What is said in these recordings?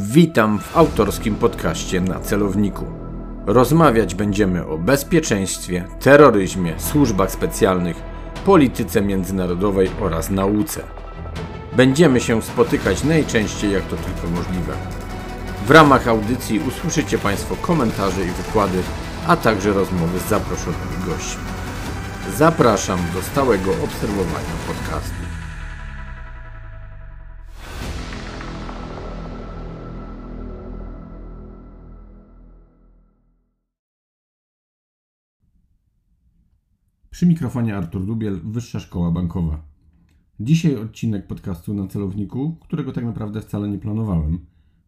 Witam w autorskim podcaście na celowniku. Rozmawiać będziemy o bezpieczeństwie, terroryzmie, służbach specjalnych, polityce międzynarodowej oraz nauce. Będziemy się spotykać najczęściej jak to tylko możliwe. W ramach audycji usłyszycie Państwo komentarze i wykłady, a także rozmowy z zaproszonymi gośćmi. Zapraszam do stałego obserwowania podcastu. Przy mikrofonie Artur Dubiel, Wyższa Szkoła Bankowa. Dzisiaj odcinek podcastu na celowniku, którego tak naprawdę wcale nie planowałem.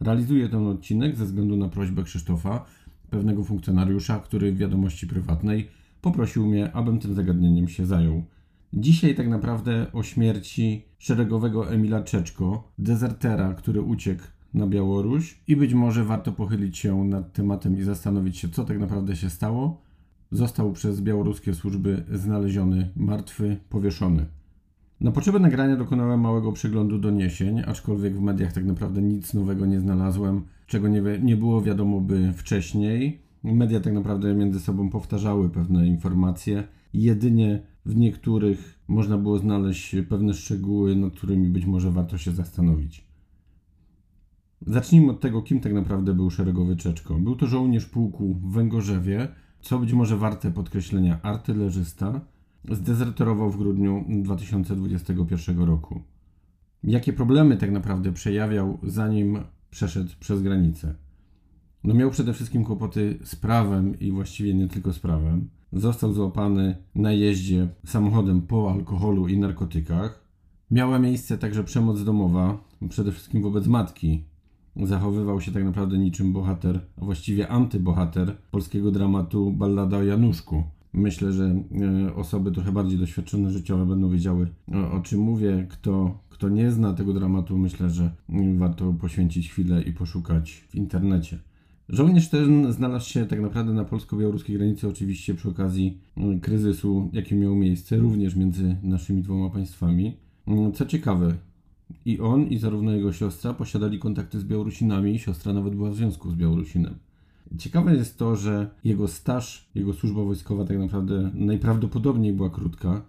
Realizuję ten odcinek ze względu na prośbę Krzysztofa, pewnego funkcjonariusza, który w wiadomości prywatnej poprosił mnie, abym tym zagadnieniem się zajął. Dzisiaj tak naprawdę o śmierci szeregowego Emila Czeczko, dezertera, który uciekł na Białoruś i być może warto pochylić się nad tematem i zastanowić się, co tak naprawdę się stało. Został przez białoruskie służby znaleziony martwy, powieszony. Na potrzeby nagrania dokonałem małego przeglądu doniesień, aczkolwiek w mediach tak naprawdę nic nowego nie znalazłem, czego nie, nie było wiadomo by wcześniej. Media tak naprawdę między sobą powtarzały pewne informacje. Jedynie w niektórych można było znaleźć pewne szczegóły, nad którymi być może warto się zastanowić. Zacznijmy od tego, kim tak naprawdę był szeregowy Czeczko. Był to żołnierz pułku w Węgorzewie, co być może warte podkreślenia artylerzysta, zdezerterował w grudniu 2021 roku. Jakie problemy tak naprawdę przejawiał, zanim przeszedł przez granicę? No miał przede wszystkim kłopoty z prawem i właściwie nie tylko z prawem. Został złapany na jeździe samochodem po alkoholu i narkotykach. Miała miejsce także przemoc domowa, przede wszystkim wobec matki. Zachowywał się tak naprawdę niczym bohater, a właściwie antybohater polskiego dramatu Ballada o Januszku. Myślę, że e, osoby trochę bardziej doświadczone życiowe będą wiedziały o, czym mówię. Kto, kto nie zna tego dramatu, myślę, że warto poświęcić chwilę i poszukać w internecie. Żołnierz ten znalazł się tak naprawdę na polsko-białoruskiej granicy, oczywiście przy okazji kryzysu, jaki miał miejsce również między naszymi dwoma państwami. Co ciekawe, i on, i zarówno jego siostra posiadali kontakty z Białorusinami, siostra nawet była w związku z Białorusinem. Ciekawe jest to, że jego staż, jego służba wojskowa tak naprawdę najprawdopodobniej była krótka.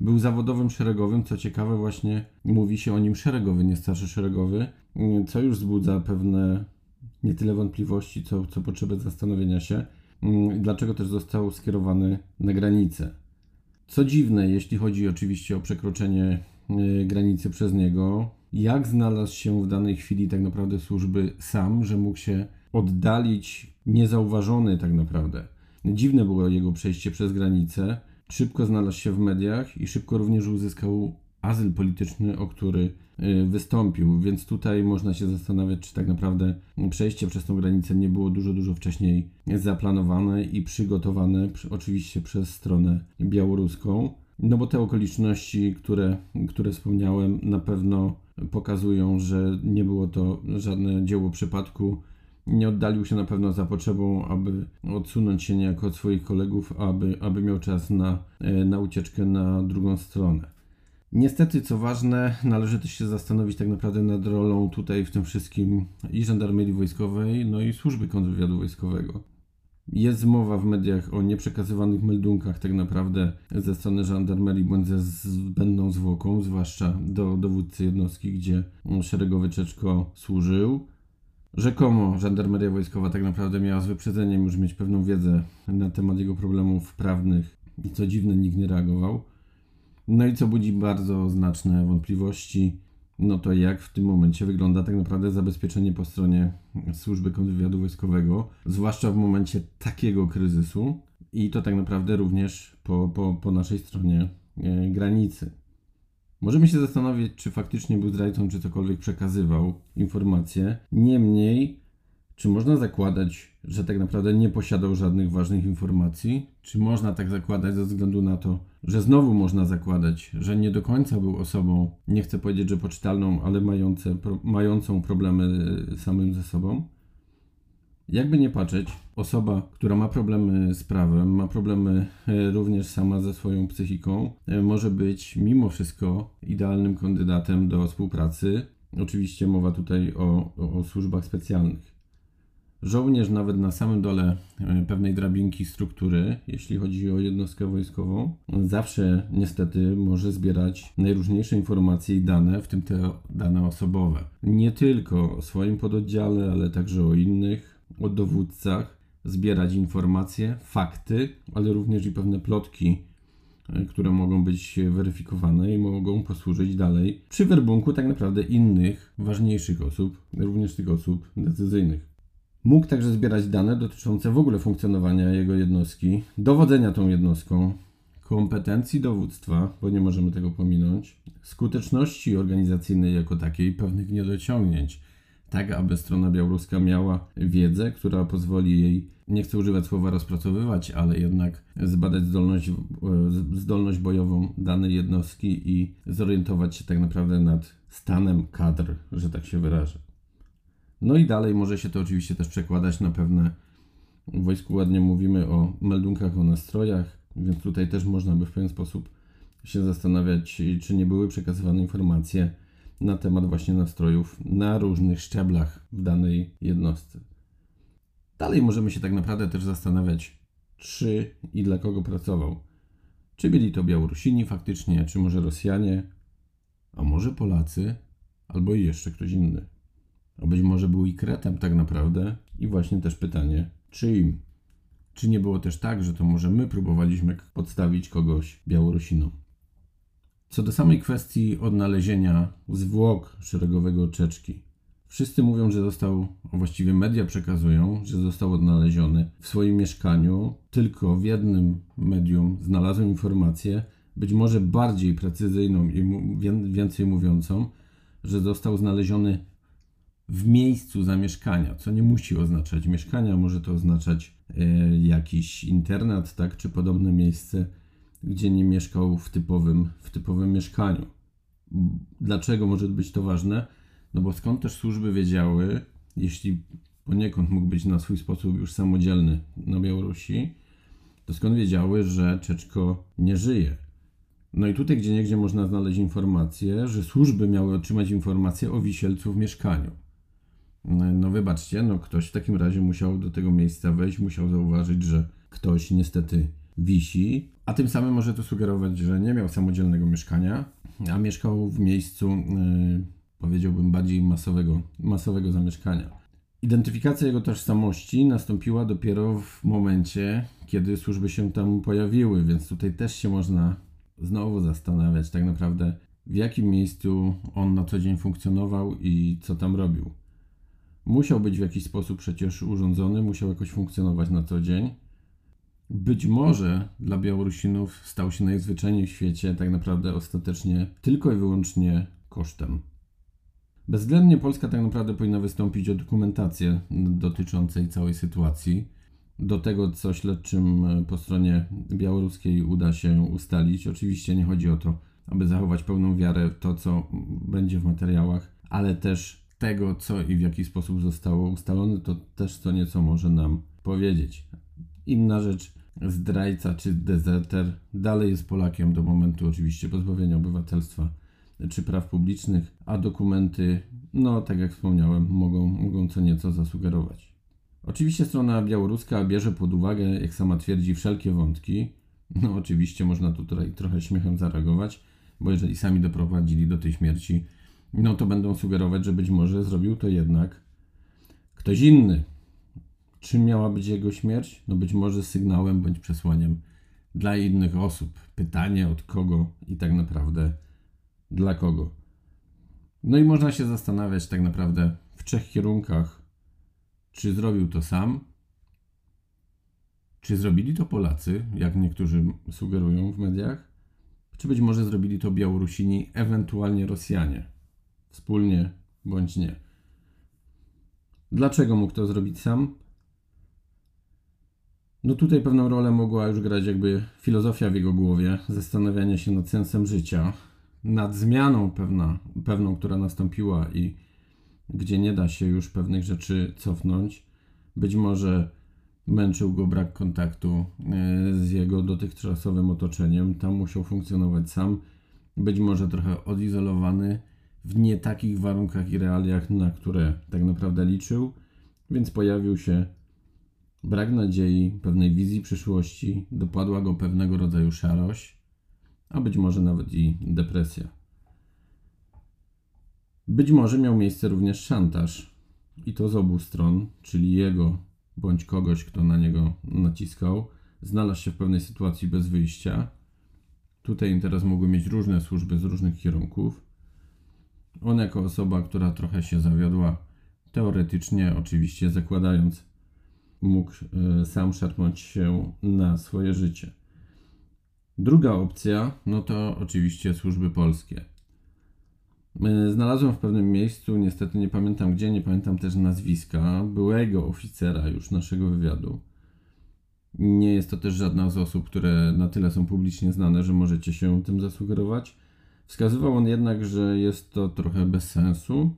Był zawodowym szeregowym, co ciekawe właśnie mówi się o nim szeregowy, nie starszy szeregowy, co już wzbudza pewne nie tyle wątpliwości, co, co potrzebę zastanowienia się, dlaczego też został skierowany na granicę. Co dziwne, jeśli chodzi oczywiście o przekroczenie granicy przez niego, jak znalazł się w danej chwili tak naprawdę służby sam, że mógł się oddalić niezauważony tak naprawdę. Dziwne było jego przejście przez granicę. Szybko znalazł się w mediach i szybko również uzyskał azyl polityczny, o który y, wystąpił, więc tutaj można się zastanawiać, czy tak naprawdę przejście przez tą granicę nie było dużo, dużo wcześniej zaplanowane i przygotowane, oczywiście przez stronę białoruską. No bo te okoliczności, które, które wspomniałem, na pewno pokazują, że nie było to żadne dzieło przypadku. Nie oddalił się na pewno za potrzebą, aby odsunąć się niejako od swoich kolegów, aby, aby miał czas na, e, na ucieczkę na drugą stronę. Niestety, co ważne, należy też się zastanowić tak naprawdę nad rolą tutaj w tym wszystkim i żandarmerii wojskowej, no i służby kontrwywiadu wojskowego. Jest mowa w mediach o nieprzekazywanych meldunkach tak naprawdę ze strony żandarmerii bądź ze zbędną zwłoką, zwłaszcza do dowódcy jednostki, gdzie szeregowy Czeczko służył. Rzekomo żandarmeria wojskowa tak naprawdę miała z wyprzedzeniem już mieć pewną wiedzę na temat jego problemów prawnych i co dziwne nikt nie reagował. No i co budzi bardzo znaczne wątpliwości, no to jak w tym momencie wygląda tak naprawdę zabezpieczenie po stronie służby kontrwywiadu wojskowego, zwłaszcza w momencie takiego kryzysu i to tak naprawdę również po, po, po naszej stronie e, granicy. Możemy się zastanowić, czy faktycznie był zdrajcą, czy cokolwiek przekazywał informacje. Niemniej czy można zakładać, że tak naprawdę nie posiadał żadnych ważnych informacji? Czy można tak zakładać ze względu na to, że znowu można zakładać, że nie do końca był osobą, nie chcę powiedzieć, że poczytalną, ale mające, pro, mającą problemy samym ze sobą? Jakby nie patrzeć, osoba, która ma problemy z prawem, ma problemy e, również sama ze swoją psychiką, e, może być mimo wszystko idealnym kandydatem do współpracy Oczywiście mowa tutaj o, o, o służbach specjalnych. Żołnierz nawet na samym dole e, pewnej drabinki struktury, jeśli chodzi o jednostkę wojskową, zawsze niestety może zbierać najróżniejsze informacje i dane, w tym te dane osobowe. Nie tylko o swoim pododdziale, ale także o innych, o dowódcach, zbierać informacje, fakty, ale również i pewne plotki, e, które mogą być weryfikowane i mogą posłużyć dalej przy werbunku tak naprawdę innych, ważniejszych osób, również tych osób decyzyjnych. Mógł także zbierać dane dotyczące w ogóle funkcjonowania jego jednostki, dowodzenia tą jednostką, kompetencji dowództwa, bo nie możemy tego pominąć, skuteczności organizacyjnej jako takiej, pewnych niedociągnięć, tak aby strona białoruska miała wiedzę, która pozwoli jej, nie chcę używać słowa rozpracowywać, ale jednak zbadać zdolność, e, zdolność bojową danej jednostki i zorientować się tak naprawdę nad stanem kadr, że tak się wyrażę. No i dalej może się to oczywiście też przekładać na pewne, w wojsku ładnie mówimy o meldunkach, o nastrojach, więc tutaj też można by w pewien sposób się zastanawiać, czy nie były przekazywane informacje na temat właśnie nastrojów na różnych szczeblach w danej jednostce. Dalej możemy się tak naprawdę też zastanawiać, czy i dla kogo pracował. Czy byli to Białorusini faktycznie, czy może Rosjanie, a może Polacy, albo jeszcze ktoś inny. A być może był i kretem tak naprawdę. I właśnie też pytanie, czy im? Czy nie było też tak, że to może my próbowaliśmy podstawić kogoś Białorusinom? Co do samej kwestii odnalezienia zwłok szeregowego Czeczki. Wszyscy mówią, że został, właściwie media przekazują, że został odnaleziony w swoim mieszkaniu. Tylko w jednym medium znalazłem informację, być może bardziej precyzyjną i więcej mówiącą, że został znaleziony w miejscu zamieszkania, co nie musi oznaczać mieszkania, może to oznaczać e, jakiś internat, tak, czy podobne miejsce, gdzie nie mieszkał w typowym, w typowym mieszkaniu. Dlaczego może być to ważne? No bo skąd też służby wiedziały, jeśli poniekąd mógł być na swój sposób już samodzielny na Białorusi, to skąd wiedziały, że Czeczko nie żyje? No i tutaj gdzie niegdzie można znaleźć informację, że służby miały otrzymać informację o wisielcu w mieszkaniu. No wybaczcie, no ktoś w takim razie musiał do tego miejsca wejść, musiał zauważyć, że ktoś niestety wisi, a tym samym może to sugerować, że nie miał samodzielnego mieszkania, a mieszkał w miejscu, yy, powiedziałbym, bardziej masowego, masowego zamieszkania. Identyfikacja jego tożsamości nastąpiła dopiero w momencie, kiedy służby się tam pojawiły, więc tutaj też się można znowu zastanawiać tak naprawdę, w jakim miejscu on na co dzień funkcjonował i co tam robił musiał być w jakiś sposób przecież urządzony, musiał jakoś funkcjonować na co dzień. Być może dla Białorusinów stał się najzwyczajniej w świecie tak naprawdę ostatecznie tylko i wyłącznie kosztem. Bezwzględnie Polska tak naprawdę powinna wystąpić o dokumentację dotyczącej całej sytuacji. Do tego, co śledczym po stronie białoruskiej uda się ustalić. Oczywiście nie chodzi o to, aby zachować pełną wiarę w to, co będzie w materiałach, ale też tego, co i w jaki sposób zostało ustalone, to też co nieco może nam powiedzieć. Inna rzecz, zdrajca czy dezerter dalej jest Polakiem do momentu oczywiście pozbawienia obywatelstwa czy praw publicznych, a dokumenty, no tak jak wspomniałem, mogą, mogą co nieco zasugerować. Oczywiście strona białoruska bierze pod uwagę, jak sama twierdzi, wszelkie wątki. No oczywiście można tu tutaj trochę śmiechem zareagować, bo jeżeli sami doprowadzili do tej śmierci, no to będą sugerować, że być może zrobił to jednak ktoś inny. Czym miała być jego śmierć? No być może sygnałem bądź przesłaniem dla innych osób. Pytanie od kogo i tak naprawdę dla kogo. No i można się zastanawiać tak naprawdę w trzech kierunkach, czy zrobił to sam, czy zrobili to Polacy, jak niektórzy sugerują w mediach, czy być może zrobili to Białorusini, ewentualnie Rosjanie wspólnie bądź nie. Dlaczego mógł to zrobić sam? No tutaj pewną rolę mogła już grać jakby filozofia w jego głowie, zastanawianie się nad sensem życia, nad zmianą pewna, pewną, która nastąpiła i gdzie nie da się już pewnych rzeczy cofnąć. Być może męczył go brak kontaktu e, z jego dotychczasowym otoczeniem, tam musiał funkcjonować sam, być może trochę odizolowany, w nie takich warunkach i realiach, na które tak naprawdę liczył, więc pojawił się brak nadziei, pewnej wizji przyszłości, dopadła go pewnego rodzaju szarość, a być może nawet i depresja. Być może miał miejsce również szantaż, i to z obu stron, czyli jego bądź kogoś, kto na niego naciskał, znalazł się w pewnej sytuacji bez wyjścia. Tutaj interes mógłby mieć różne służby z różnych kierunków. On, jako osoba, która trochę się zawiodła, teoretycznie, oczywiście zakładając, mógł e, sam szarpnąć się na swoje życie. Druga opcja, no to oczywiście służby polskie. E, znalazłem w pewnym miejscu, niestety nie pamiętam gdzie, nie pamiętam też nazwiska, byłego oficera już naszego wywiadu. Nie jest to też żadna z osób, które na tyle są publicznie znane, że możecie się tym zasugerować. Wskazywał on jednak, że jest to trochę bez sensu,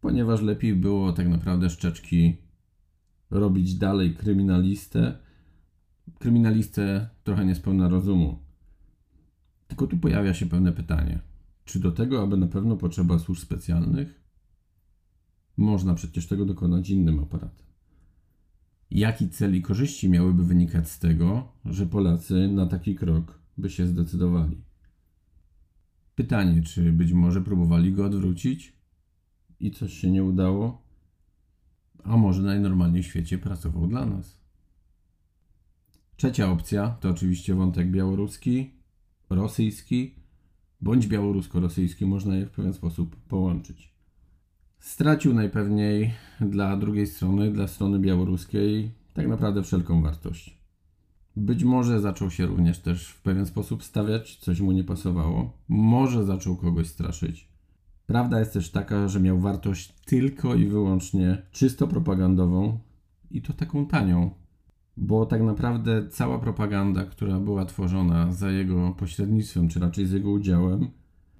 ponieważ lepiej było tak naprawdę szczeczki robić dalej kryminalistę. Kryminalistę trochę niespełna rozumu. Tylko tu pojawia się pewne pytanie. Czy do tego, aby na pewno potrzeba służb specjalnych? Można przecież tego dokonać innym aparatem. Jaki cel i korzyści miałyby wynikać z tego, że Polacy na taki krok by się zdecydowali? Pytanie, czy być może próbowali go odwrócić i coś się nie udało? A może najnormalniej w świecie pracował dla nas? Trzecia opcja to oczywiście wątek białoruski, rosyjski bądź białorusko-rosyjski, można je w pewien sposób połączyć. Stracił najpewniej dla drugiej strony, dla strony białoruskiej, tak naprawdę wszelką wartość. Być może zaczął się również też w pewien sposób stawiać, coś mu nie pasowało. Może zaczął kogoś straszyć. Prawda jest też taka, że miał wartość tylko i wyłącznie czysto propagandową i to taką tanią, bo tak naprawdę cała propaganda, która była tworzona za jego pośrednictwem, czy raczej z jego udziałem,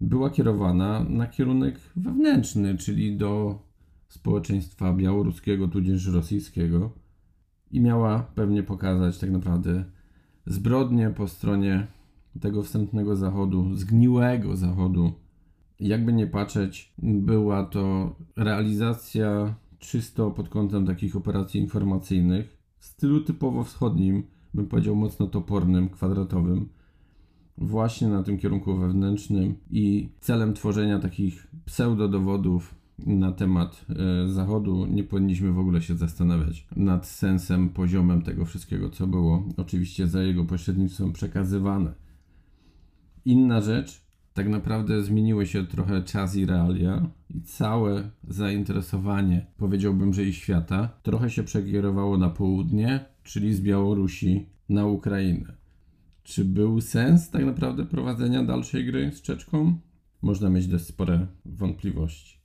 była kierowana na kierunek wewnętrzny, czyli do społeczeństwa białoruskiego tudzież rosyjskiego i miała pewnie pokazać tak naprawdę zbrodnie po stronie tego wstępnego zachodu, zgniłego zachodu. Jakby nie patrzeć, była to realizacja czysto pod kątem takich operacji informacyjnych, w stylu typowo wschodnim, bym powiedział mocno topornym, kwadratowym, właśnie na tym kierunku wewnętrznym i celem tworzenia takich pseudodowodów na temat e, Zachodu nie powinniśmy w ogóle się zastanawiać nad sensem, poziomem tego wszystkiego, co było oczywiście za jego pośrednictwem przekazywane. Inna rzecz, tak naprawdę zmieniły się trochę czas i realia i całe zainteresowanie, powiedziałbym, że i świata, trochę się przekierowało na południe, czyli z Białorusi na Ukrainę. Czy był sens tak naprawdę prowadzenia dalszej gry z Czeczką? Można mieć dość spore wątpliwości.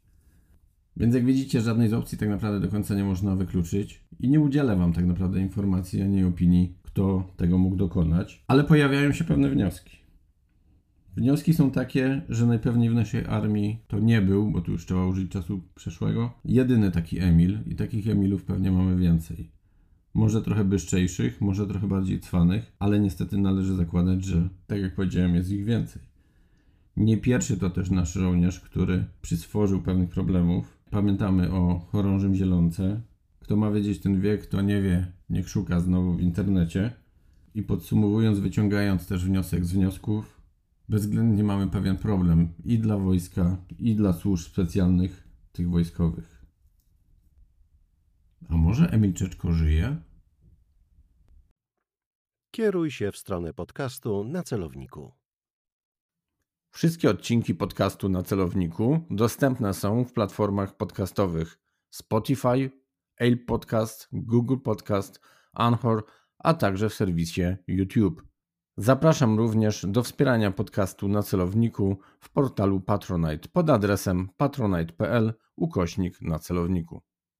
Więc jak widzicie, żadnej z opcji tak naprawdę do końca nie można wykluczyć i nie udzielę Wam tak naprawdę informacji ani opinii, kto tego mógł dokonać, ale pojawiają się pewne wnioski. Wnioski są takie, że najpewniej w naszej armii to nie był, bo tu już trzeba użyć czasu przeszłego, jedyny taki Emil i takich Emilów pewnie mamy więcej. Może trochę byszczejszych, może trochę bardziej cwanych, ale niestety należy zakładać, że tak jak powiedziałem, jest ich więcej. Nie pierwszy to też nasz żołnierz, który przyswożył pewnych problemów. Pamiętamy o chorążym zielonce. Kto ma wiedzieć ten wiek, kto nie wie, niech szuka znowu w internecie. I podsumowując, wyciągając też wniosek z wniosków, bezwzględnie mamy pewien problem i dla wojska, i dla służb specjalnych tych wojskowych. A może Emil Czeczko żyje? Kieruj się w stronę podcastu na celowniku. Wszystkie odcinki podcastu na celowniku dostępne są w platformach podcastowych Spotify, Apple Podcast, Google Podcast, Anchor, a także w serwisie YouTube. Zapraszam również do wspierania podcastu na celowniku w portalu Patronite pod adresem patronite.pl ukośnik na celowniku.